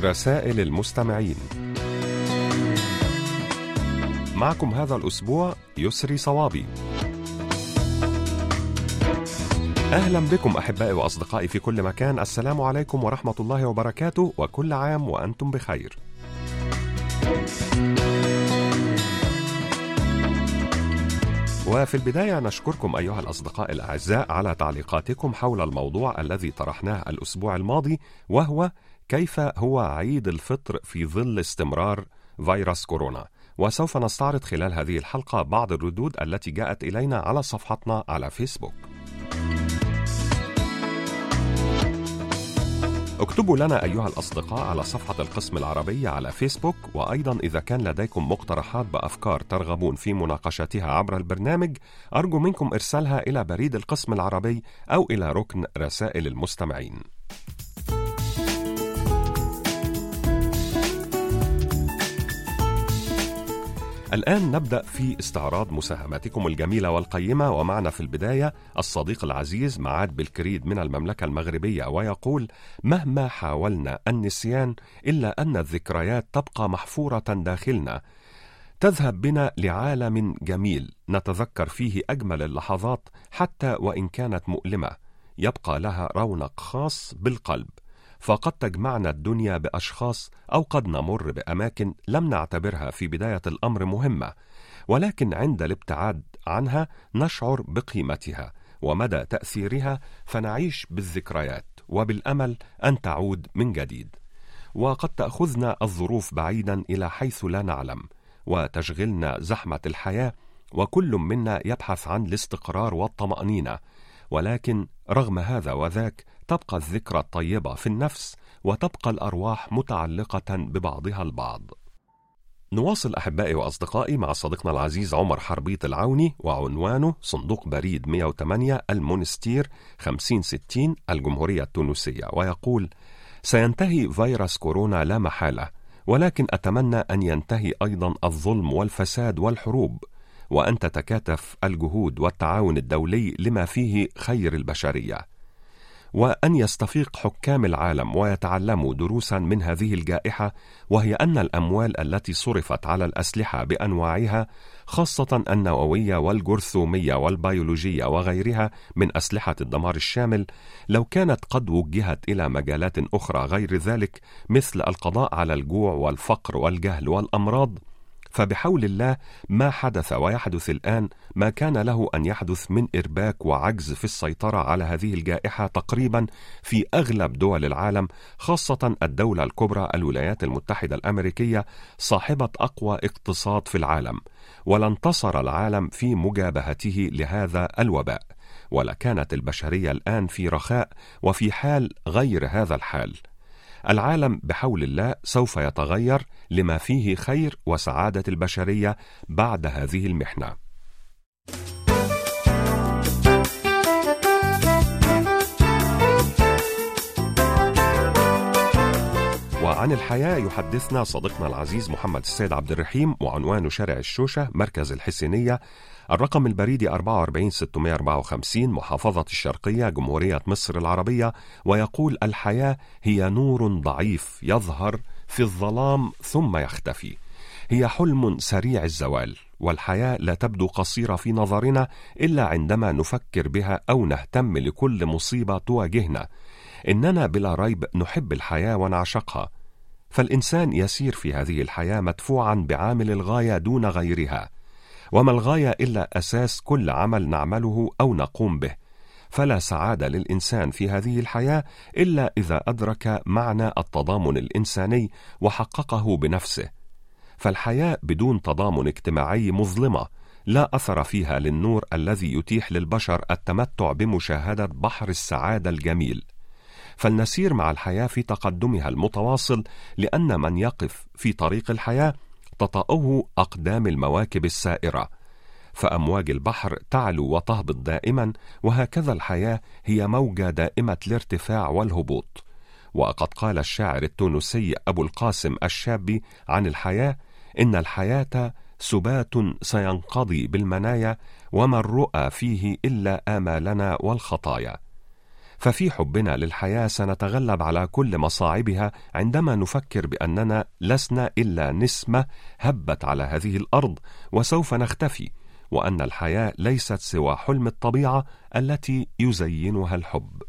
رسائل المستمعين. معكم هذا الأسبوع يسري صوابي. أهلا بكم أحبائي وأصدقائي في كل مكان. السلام عليكم ورحمة الله وبركاته وكل عام وأنتم بخير. وفي البداية نشكركم أيها الأصدقاء الأعزاء على تعليقاتكم حول الموضوع الذي طرحناه الأسبوع الماضي وهو كيف هو عيد الفطر في ظل استمرار فيروس كورونا؟ وسوف نستعرض خلال هذه الحلقة بعض الردود التي جاءت إلينا على صفحتنا على فيسبوك. اكتبوا لنا أيها الأصدقاء على صفحة القسم العربي على فيسبوك وأيضا إذا كان لديكم مقترحات بأفكار ترغبون في مناقشتها عبر البرنامج أرجو منكم إرسالها إلى بريد القسم العربي أو إلى ركن رسائل المستمعين. الآن نبدأ في استعراض مساهماتكم الجميلة والقيمة ومعنا في البداية الصديق العزيز معاد بالكريد من المملكة المغربية ويقول مهما حاولنا النسيان إلا أن الذكريات تبقى محفورة داخلنا. تذهب بنا لعالم جميل نتذكر فيه أجمل اللحظات حتى وإن كانت مؤلمة. يبقى لها رونق خاص بالقلب. فقد تجمعنا الدنيا بأشخاص أو قد نمر بأماكن لم نعتبرها في بداية الأمر مهمة ولكن عند الابتعاد عنها نشعر بقيمتها ومدى تأثيرها فنعيش بالذكريات وبالأمل أن تعود من جديد. وقد تأخذنا الظروف بعيدا إلى حيث لا نعلم وتشغلنا زحمة الحياة وكل منا يبحث عن الاستقرار والطمأنينة ولكن رغم هذا وذاك تبقى الذكرى الطيبة في النفس وتبقى الأرواح متعلقة ببعضها البعض. نواصل أحبائي وأصدقائي مع صديقنا العزيز عمر حربيط العوني وعنوانه صندوق بريد 108 المونستير 5060 الجمهورية التونسية ويقول: سينتهي فيروس كورونا لا محالة، ولكن أتمنى أن ينتهي أيضا الظلم والفساد والحروب، وأن تتكاتف الجهود والتعاون الدولي لما فيه خير البشرية. وأن يستفيق حكام العالم ويتعلموا دروسا من هذه الجائحة وهي أن الأموال التي صرفت على الأسلحة بأنواعها خاصة النوويه والجرثومية والبيولوجية وغيرها من أسلحة الدمار الشامل لو كانت قد وجهت إلى مجالات أخرى غير ذلك مثل القضاء على الجوع والفقر والجهل والأمراض فبحول الله ما حدث ويحدث الآن ما كان له أن يحدث من إرباك وعجز في السيطرة على هذه الجائحة تقريبا في أغلب دول العالم خاصة الدولة الكبرى الولايات المتحدة الأمريكية صاحبة أقوى اقتصاد في العالم. ولانتصر العالم في مجابهته لهذا الوباء. ولكانت البشرية الآن في رخاء وفي حال غير هذا الحال. العالم بحول الله سوف يتغير لما فيه خير وسعادة البشرية بعد هذه المحنة. وعن الحياة يحدثنا صديقنا العزيز محمد السيد عبد الرحيم وعنوانه شارع الشوشة مركز الحسينية الرقم البريدي 44654 محافظة الشرقية جمهورية مصر العربية ويقول الحياة هي نور ضعيف يظهر في الظلام ثم يختفي. هي حلم سريع الزوال والحياة لا تبدو قصيرة في نظرنا إلا عندما نفكر بها أو نهتم لكل مصيبة تواجهنا. إننا بلا ريب نحب الحياة ونعشقها. فالإنسان يسير في هذه الحياة مدفوعا بعامل الغاية دون غيرها وما الغاية إلا أساس كل عمل نعمله أو نقوم به. فلا سعادة للإنسان في هذه الحياة إلا إذا أدرك معنى التضامن الإنساني وحققه بنفسه. فالحياة بدون تضامن اجتماعي مظلمة لا أثر فيها للنور الذي يتيح للبشر التمتع بمشاهدة بحر السعادة الجميل. فلنسير مع الحياة في تقدمها المتواصل لأن من يقف في طريق الحياة تطأه أقدام المواكب السائرة. فأمواج البحر تعلو وتهبط دائما وهكذا الحياة هي موجة دائمة الارتفاع والهبوط. وقد قال الشاعر التونسي أبو القاسم الشابي عن الحياة إن الحياة سبات سينقضي بالمنايا وما الرؤى فيه إلا آمالنا والخطايا. ففي حبنا للحياة سنتغلب على كل مصاعبها عندما نفكر بأننا لسنا إلا نسمة هبت على هذه الأرض وسوف نختفي وأن الحياة ليست سوى حلم الطبيعة التي يزينها الحب.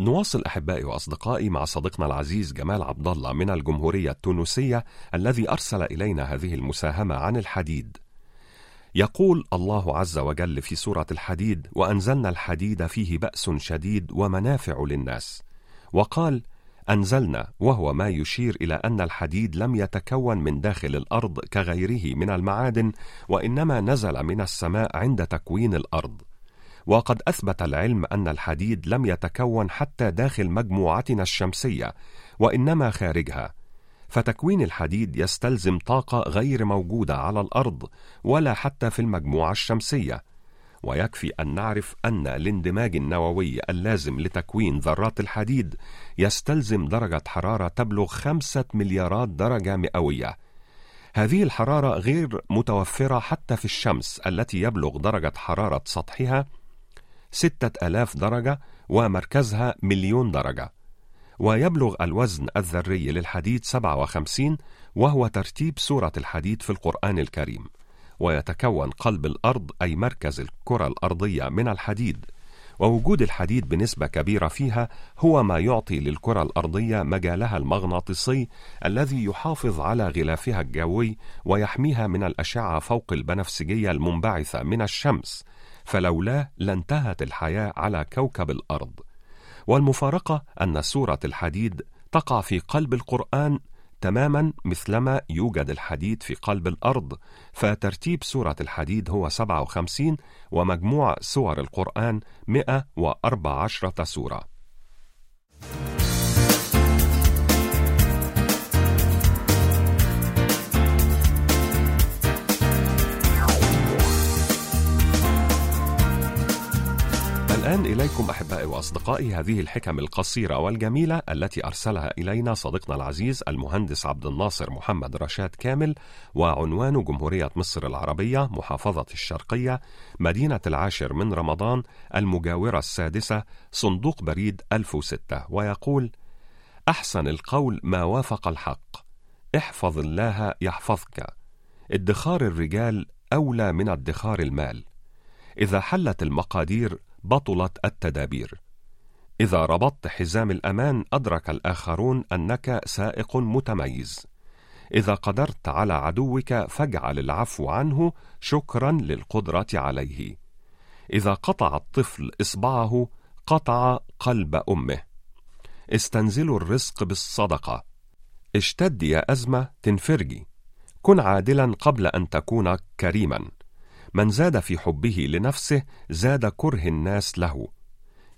نواصل أحبائي وأصدقائي مع صديقنا العزيز جمال عبد الله من الجمهورية التونسية الذي أرسل إلينا هذه المساهمة عن الحديد. يقول الله عز وجل في سورة الحديد وأنزلنا الحديد فيه بأس شديد ومنافع للناس وقال أنزلنا وهو ما يشير إلى أن الحديد لم يتكون من داخل الأرض كغيره من المعادن وإنما نزل من السماء عند تكوين الأرض وقد أثبت العلم أن الحديد لم يتكون حتى داخل مجموعتنا الشمسية وإنما خارجها. فتكوين الحديد يستلزم طاقة غير موجودة على الأرض ولا حتى في المجموعة الشمسية. ويكفي أن نعرف أن الاندماج النووي اللازم لتكوين ذرات الحديد يستلزم درجة حرارة تبلغ خمسة مليارات درجة مئوية. هذه الحرارة غير متوفرة حتى في الشمس التي يبلغ درجة حرارة سطحها ستة ألاف درجة ومركزها مليون درجة. ويبلغ الوزن الذري للحديد 57 وهو ترتيب سورة الحديد في القرآن الكريم. ويتكون قلب الأرض أي مركز الكرة الأرضية من الحديد. ووجود الحديد بنسبة كبيرة فيها هو ما يعطي للكرة الأرضية مجالها المغناطيسي الذي يحافظ على غلافها الجوي ويحميها من الأشعة فوق البنفسجية المنبعثة من الشمس. فلولاه لانتهت الحياة على كوكب الأرض. والمفارقة أن سورة الحديد تقع في قلب القرآن تماما مثلما يوجد الحديد في قلب الأرض فترتيب سورة الحديد هو 57 ومجموع سور القرآن 114 سورة. الآن إليكم أحبائي وأصدقائي. هذه الحكم القصيرة والجميلة التي أرسلها إلينا صديقنا العزيز المهندس عبد الناصر محمد رشاد كامل وعنوان جمهورية مصر العربية محافظة الشرقية مدينة العاشر من رمضان المجاورة السادسة صندوق بريد 1006 ويقول أحسن القول ما وافق الحق. احفظ الله يحفظك. ادخار الرجال أولى من ادخار المال. إذا حلت المقادير بطلت التدابير. إذا ربطت حزام الأمان أدرك الآخرون أنك سائق متميز. إذا قدرت على عدوك فاجعل العفو عنه. شكرا للقدرة عليه. إذا قطع الطفل إصبعه قطع قلب أمه. استنزلوا الرزق بالصدقة. اشتد يا أزمة تنفرجي. كن عادلا قبل أن تكون كريما. من زاد في حبه لنفسه زاد كره الناس له.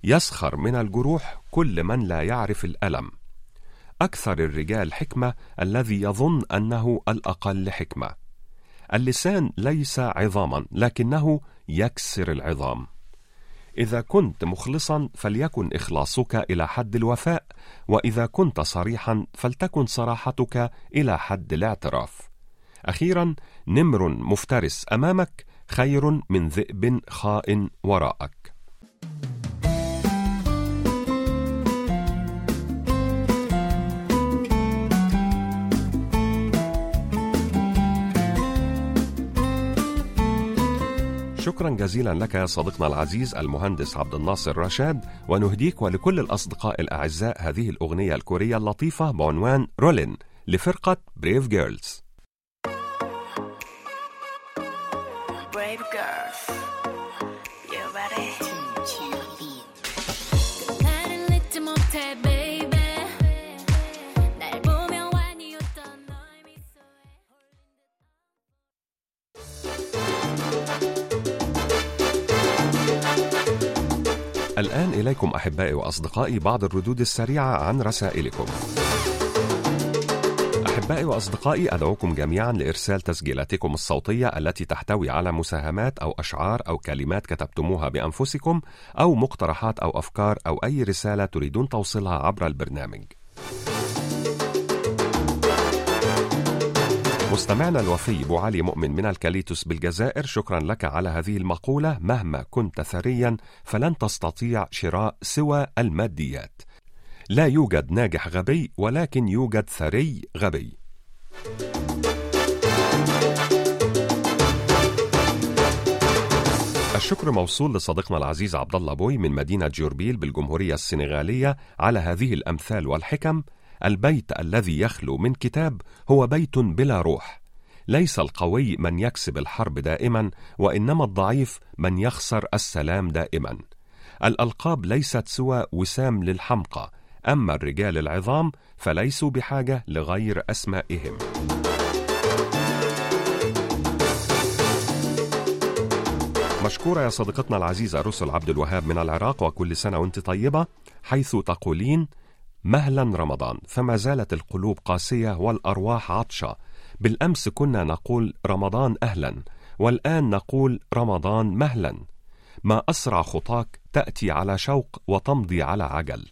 يسخر من الجروح كل من لا يعرف الألم. أكثر الرجال حكمة الذي يظن أنه الأقل حكمة. اللسان ليس عظاما لكنه يكسر العظام. إذا كنت مخلصا فليكن إخلاصك إلى حد الوفاء وإذا كنت صريحا فلتكن صراحتك إلى حد الاعتراف. أخيرا نمر مفترس أمامك خير من ذئب خائن وراءك. شكرا جزيلا لك يا صديقنا العزيز المهندس عبد الناصر رشاد ونهديك ولكل الأصدقاء الأعزاء هذه الأغنية الكورية اللطيفة بعنوان Rollin' لفرقة Brave Girls baby girls. You ready? الآن إليكم أحبائي وأصدقائي بعض الردود السريعة عن رسائلكم. أحبائي وأصدقائي أدعوكم جميعا لإرسال تسجيلاتكم الصوتية التي تحتوي على مساهمات أو أشعار أو كلمات كتبتموها بأنفسكم أو مقترحات أو أفكار أو أي رسالة تريدون توصيلها عبر البرنامج. مستمعنا الوفي بو علي مؤمن من الكاليتوس بالجزائر شكرا لك على هذه المقولة مهما كنت ثريا فلن تستطيع شراء سوى الماديات لا يوجد ناجح غبي ولكن يوجد ثري غبي. الشكر موصول لصديقنا العزيز عبد الله بوي من مدينة جوربيل بالجمهورية السنغالية على هذه الأمثال والحكم. البيت الذي يخلو من كتاب هو بيت بلا روح. ليس القوي من يكسب الحرب دائما وإنما الضعيف من يخسر السلام دائما. الألقاب ليست سوى وسام للحمقى أما الرجال العظام فليسوا بحاجة لغير أسمائهم. مشكورة يا صديقتنا العزيزة رسل عبد الوهاب من العراق وكل سنة وأنت طيبة حيث تقولين مهلا رمضان فما زالت القلوب قاسية والأرواح عطشة. بالأمس كنا نقول رمضان أهلا والآن نقول رمضان مهلا. ما أسرع خطاك تأتي على شوق وتمضي على عجل.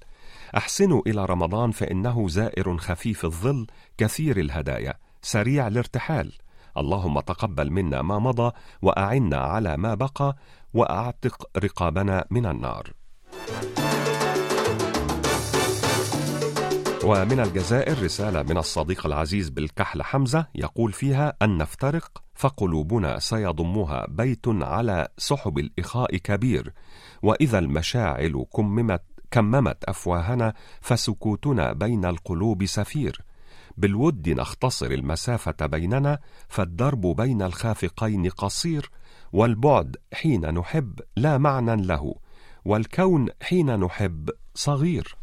أحسنوا إلى رمضان فإنه زائر خفيف الظل كثير الهدايا سريع الارتحال. اللهم تقبل منا ما مضى وأعنا على ما بقى وأعتق رقابنا من النار. ومن الجزائر رسالة من الصديق العزيز بالكحل حمزة يقول فيها أن نفترق فقلوبنا سيضمها بيت على سحب الإخاء كبير. وإذا المشاعل كممت كممت أفواهنا فسكوتنا بين القلوب سفير. بالود نختصر المسافة بيننا فالدرب بين الخافقين قصير والبعد حين نحب لا معنى له والكون حين نحب صغير.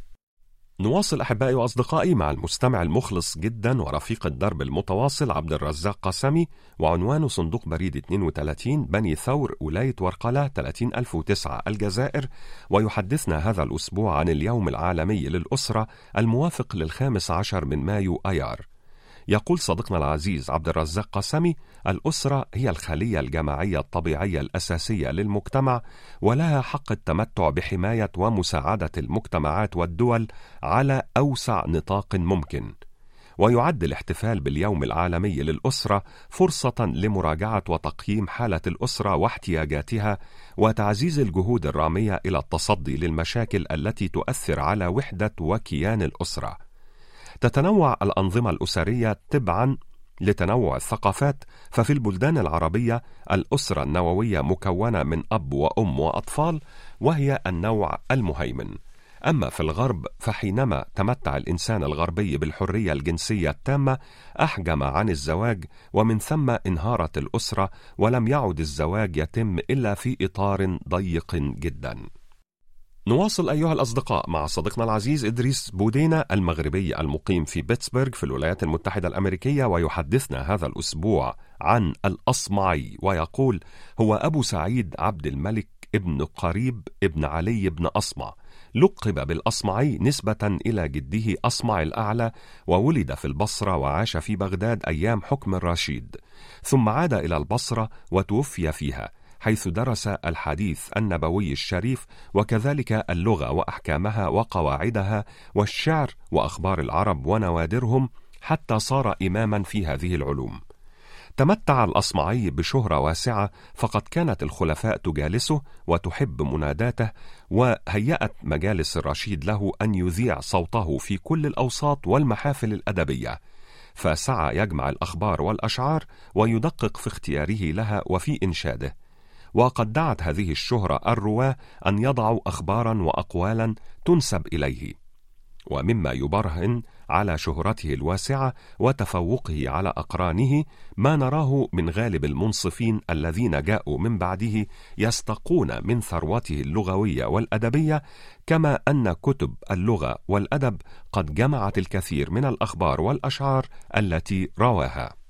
نواصل أحبائي وأصدقائي مع المستمع المخلص جدا ورفيق الدرب المتواصل عبد الرزاق قاسمي وعنوانه صندوق بريد 32 بني ثور ولاية ورقلة 30009 الجزائر ويحدثنا هذا الأسبوع عن اليوم العالمي للأسرة الموافق للخامس عشر من مايو أيار. يقول صديقنا العزيز عبد الرزاق قاسمي الأسرة هي الخلية الجماعية الطبيعية الأساسية للمجتمع ولها حق التمتع بحماية ومساعدة المجتمعات والدول على أوسع نطاق ممكن. ويعد الاحتفال باليوم العالمي للأسرة فرصة لمراجعة وتقييم حالة الأسرة واحتياجاتها وتعزيز الجهود الرامية إلى التصدي للمشاكل التي تؤثر على وحدة وكيان الأسرة. تتنوع الأنظمة الأسرية تبعا لتنوع الثقافات ففي البلدان العربية الأسرة النووية مكونة من أب وأم وأطفال وهي النوع المهيمن. أما في الغرب فحينما تمتع الإنسان الغربي بالحرية الجنسية التامة أحجم عن الزواج ومن ثم انهارت الأسرة ولم يعد الزواج يتم إلا في إطار ضيق جداً. نواصل أيها الأصدقاء مع صديقنا العزيز إدريس بودينا المغربي المقيم في بيتسبرغ في الولايات المتحدة الأمريكية ويحدثنا هذا الأسبوع عن الأصمعي ويقول هو أبو سعيد عبد الملك ابن قريب ابن علي بن أصمع. لقب بالأصمعي نسبة إلى جده أصمع الأعلى وولد في البصرة وعاش في بغداد أيام حكم الرشيد. ثم عاد إلى البصرة وتوفي فيها. حيث درس الحديث النبوي الشريف وكذلك اللغة وأحكامها وقواعدها والشعر وأخبار العرب ونوادرهم حتى صار إماما في هذه العلوم. تمتع الأصمعي بشهرة واسعة فقد كانت الخلفاء تجالسه وتحب مناداته وهيأت مجالس الرشيد له أن يذيع صوته في كل الأوساط والمحافل الأدبية. فسعى يجمع الأخبار والأشعار ويدقق في اختياره لها وفي إنشاده. وقد دعت هذه الشهرة الرواة أن يضعوا أخبارا وأقوالا تنسب إليه ومما يبرهن على شهرته الواسعة وتفوقه على أقرانه ما نراه من غالب المنصفين الذين جاءوا من بعده يستقون من ثروته اللغوية والأدبية كما أن كتب اللغة والأدب قد جمعت الكثير من الأخبار والأشعار التي رواها.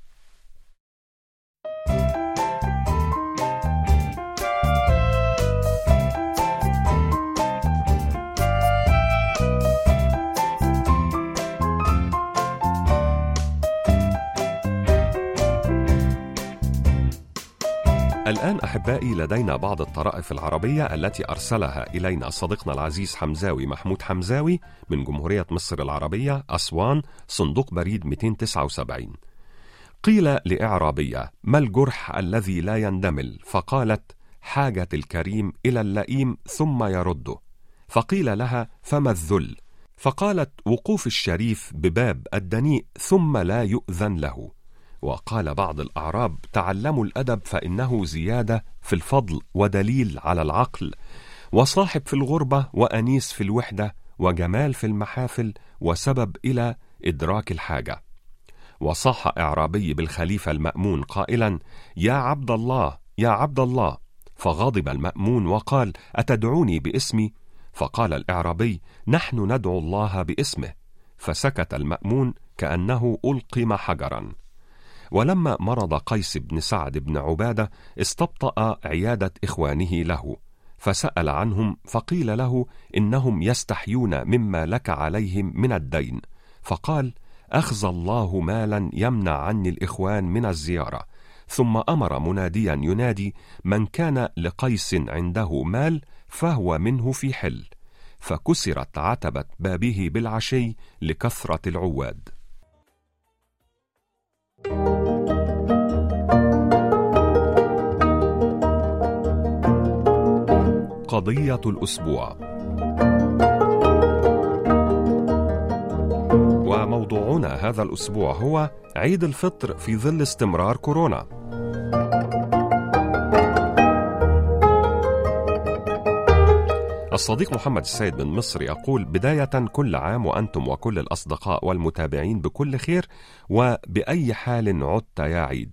الآن أحبائي لدينا بعض الطرائف العربية التي أرسلها إلينا صديقنا العزيز حمزاوي محمود حمزاوي من جمهورية مصر العربية أسوان صندوق بريد 279 قيل لإعرابية ما الجرح الذي لا يندمل؟ فقالت حاجة الكريم إلى اللئيم ثم يرده. فقيل لها فما الذل؟ فقالت وقوف الشريف بباب الدنيء ثم لا يؤذن له. وقال بعض الأعراب تعلموا الأدب فإنه زيادة في الفضل ودليل على العقل وصاحب في الغربة وأنيس في الوحدة وجمال في المحافل وسبب إلى إدراك الحاجة. وصح إعرابي بالخليفة المأمون قائلا يا عبد الله يا عبد الله. فغضب المأمون وقال أتدعوني باسمي؟ فقال الإعرابي نحن ندعو الله باسمه. فسكت المأمون كأنه ألقم حجرا. ولما مرض قيس بن سعد بن عبادة استبطأ عيادة إخوانه له فسأل عنهم فقيل له إنهم يستحيون مما لك عليهم من الدين. فقال أخزى الله مالا يمنع عني الإخوان من الزيارة. ثم أمر مناديا ينادي من كان لقيس عنده مال فهو منه في حل. فكسرت عتبة بابه بالعشي لكثرة العواد. قضية الأسبوع. وموضوعنا هذا الأسبوع هو عيد الفطر في ظل استمرار كورونا. الصديق محمد السيد من مصر يقول بداية كل عام وأنتم وكل الأصدقاء والمتابعين بكل خير وبأي حال عدت يا عيد.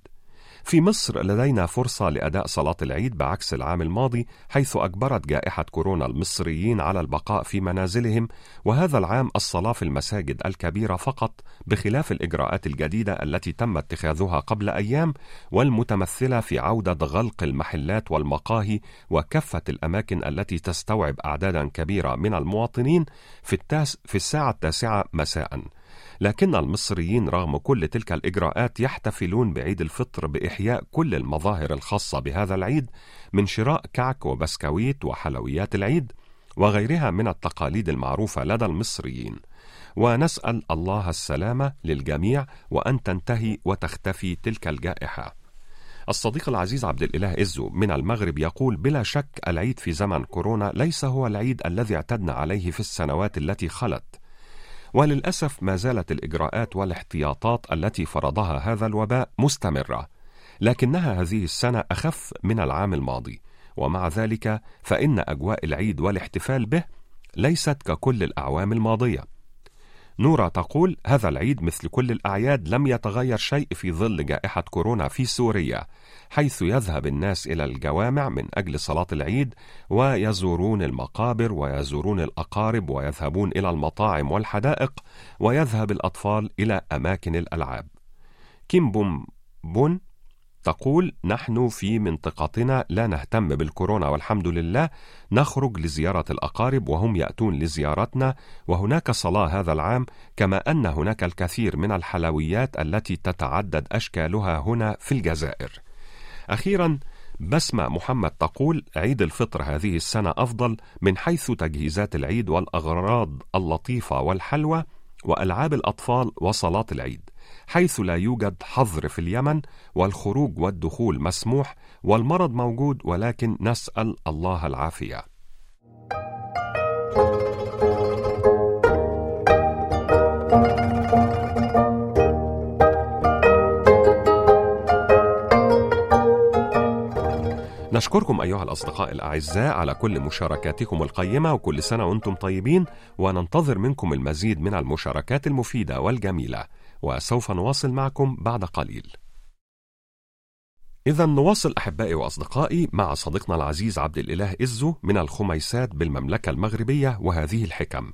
في مصر لدينا فرصة لأداء صلاة العيد بعكس العام الماضي حيث أجبرت جائحة كورونا المصريين على البقاء في منازلهم وهذا العام الصلاة في المساجد الكبيرة فقط بخلاف الإجراءات الجديدة التي تم اتخاذها قبل أيام والمتمثلة في عودة غلق المحلات والمقاهي وكافة الأماكن التي تستوعب أعدادا كبيرة من المواطنين في, التاس في الساعة التاسعة مساءً. لكن المصريين رغم كل تلك الإجراءات يحتفلون بعيد الفطر بإحياء كل المظاهر الخاصة بهذا العيد من شراء كعك وبسكويت وحلويات العيد وغيرها من التقاليد المعروفة لدى المصريين. ونسأل الله السلامة للجميع وأن تنتهي وتختفي تلك الجائحة. الصديق العزيز عبد الإله إزو من المغرب يقول بلا شك العيد في زمن كورونا ليس هو العيد الذي اعتدنا عليه في السنوات التي خلت. وللأسف ما زالت الإجراءات والاحتياطات التي فرضها هذا الوباء مستمرة لكنها هذه السنة أخف من العام الماضي ومع ذلك فإن أجواء العيد والاحتفال به ليست ككل الأعوام الماضية. نورا تقول هذا العيد مثل كل الأعياد لم يتغير شيء في ظل جائحة كورونا في سوريا حيث يذهب الناس إلى الجوامع من أجل صلاة العيد ويزورون المقابر ويزورون الأقارب ويذهبون إلى المطاعم والحدائق ويذهب الأطفال إلى أماكن الألعاب. كيم بوم بون تقول نحن في منطقتنا لا نهتم بالكورونا والحمد لله نخرج لزيارة الأقارب وهم يأتون لزيارتنا وهناك صلاة هذا العام كما أن هناك الكثير من الحلويات التي تتعدد أشكالها هنا في الجزائر. أخيرا بسمة محمد تقول عيد الفطر هذه السنة أفضل من حيث تجهيزات العيد والأغراض اللطيفة والحلوى وألعاب الأطفال وصلاة العيد. حيث لا يوجد حظر في اليمن والخروج والدخول مسموح والمرض موجود ولكن نسأل الله العافية. نشكركم أيها الأصدقاء الأعزاء على كل مشاركاتكم القيمة وكل سنة وأنتم طيبين وننتظر منكم المزيد من المشاركات المفيدة والجميلة وسوف نواصل معكم بعد قليل. إذا نواصل أحبائي وأصدقائي مع صديقنا العزيز عبد الإله إزو من الخميسات بالمملكة المغربية وهذه الحكم.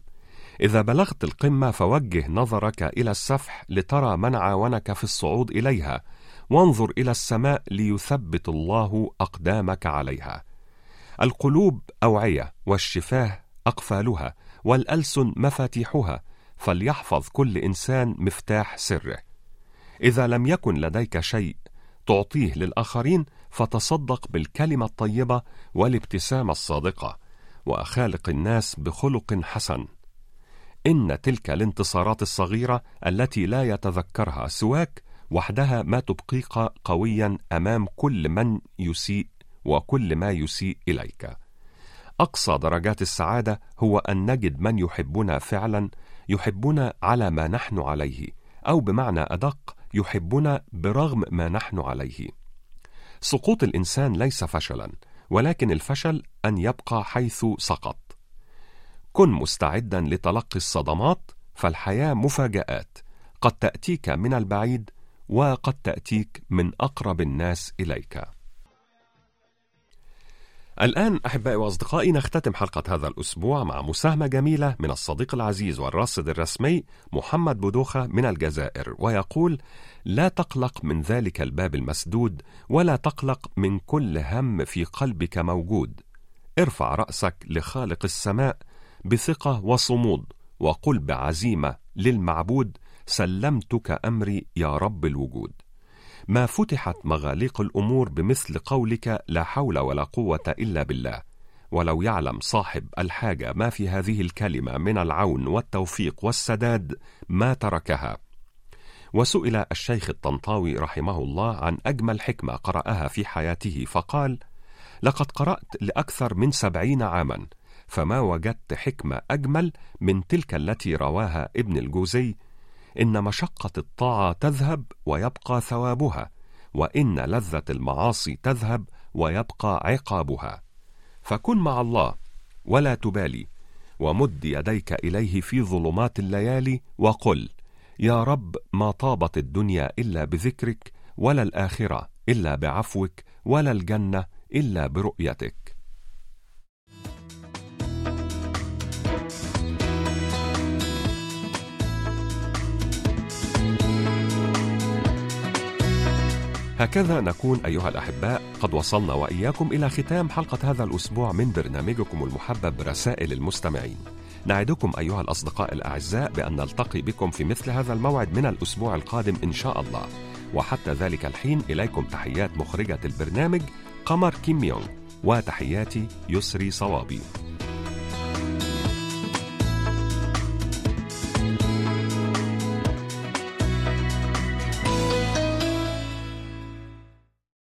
إذا بلغت القمة فوجه نظرك إلى السفح لترى من عاونك في الصعود إليها، وانظر إلى السماء ليثبت الله أقدامك عليها. القلوب أوعية، والشفاه أقفالها، والألسن مفاتيحها، فليحفظ كل إنسان مفتاح سره. إذا لم يكن لديك شيء تعطيه للآخرين فتصدق بالكلمة الطيبة والابتسامة الصادقة واخالق الناس بخلق حسن. إن تلك الانتصارات الصغيرة التي لا يتذكرها سواك وحدها ما تبقيك قويا أمام كل من يسيء وكل ما يسيء إليك. أقصى درجات السعادة هو أن نجد من يحبنا فعلا يحبنا على ما نحن عليه أو بمعنى أدق يحبنا برغم ما نحن عليه. سقوط الإنسان ليس فشلا ولكن الفشل أن يبقى حيث سقط. كن مستعدا لتلقي الصدمات فالحياة مفاجآت. قد تأتيك من البعيد وقد تأتيك من أقرب الناس إليك. الآن أحبائي وأصدقائي نختتم حلقة هذا الأسبوع مع مساهمة جميلة من الصديق العزيز والراصد الرسمي محمد بودوخة من الجزائر ويقول: لا تقلق من ذلك الباب المسدود ولا تقلق من كل هم في قلبك موجود. ارفع رأسك لخالق السماء بثقة وصمود وقل بعزيمة للمعبود سلمتك أمري يا رب الوجود. ما فتحت مغاليق الأمور بمثل قولك لا حول ولا قوة إلا بالله. ولو يعلم صاحب الحاجة ما في هذه الكلمة من العون والتوفيق والسداد ما تركها. وسئل الشيخ الطنطاوي رحمه الله عن أجمل حكمة قرأها في حياته فقال لقد قرأت لأكثر من سبعين عاما فما وجدت حكمة أجمل من تلك التي رواها ابن الجوزي إن مشقة الطاعة تذهب ويبقى ثوابها وإن لذة المعاصي تذهب ويبقى عقابها. فكن مع الله ولا تبالي ومد يديك إليه في ظلمات الليالي وقل يا رب ما طابت الدنيا إلا بذكرك ولا الآخرة إلا بعفوك ولا الجنة إلا برؤيتك. هكذا نكون أيها الأحباء قد وصلنا وإياكم إلى ختام حلقة هذا الأسبوع من برنامجكم المحبب رسائل المستمعين. نعدكم أيها الأصدقاء الأعزاء بأن نلتقي بكم في مثل هذا الموعد من الأسبوع القادم إن شاء الله. وحتى ذلك الحين إليكم تحيات مخرجة البرنامج قمر كيم يونغ وتحياتي يسري صوابي.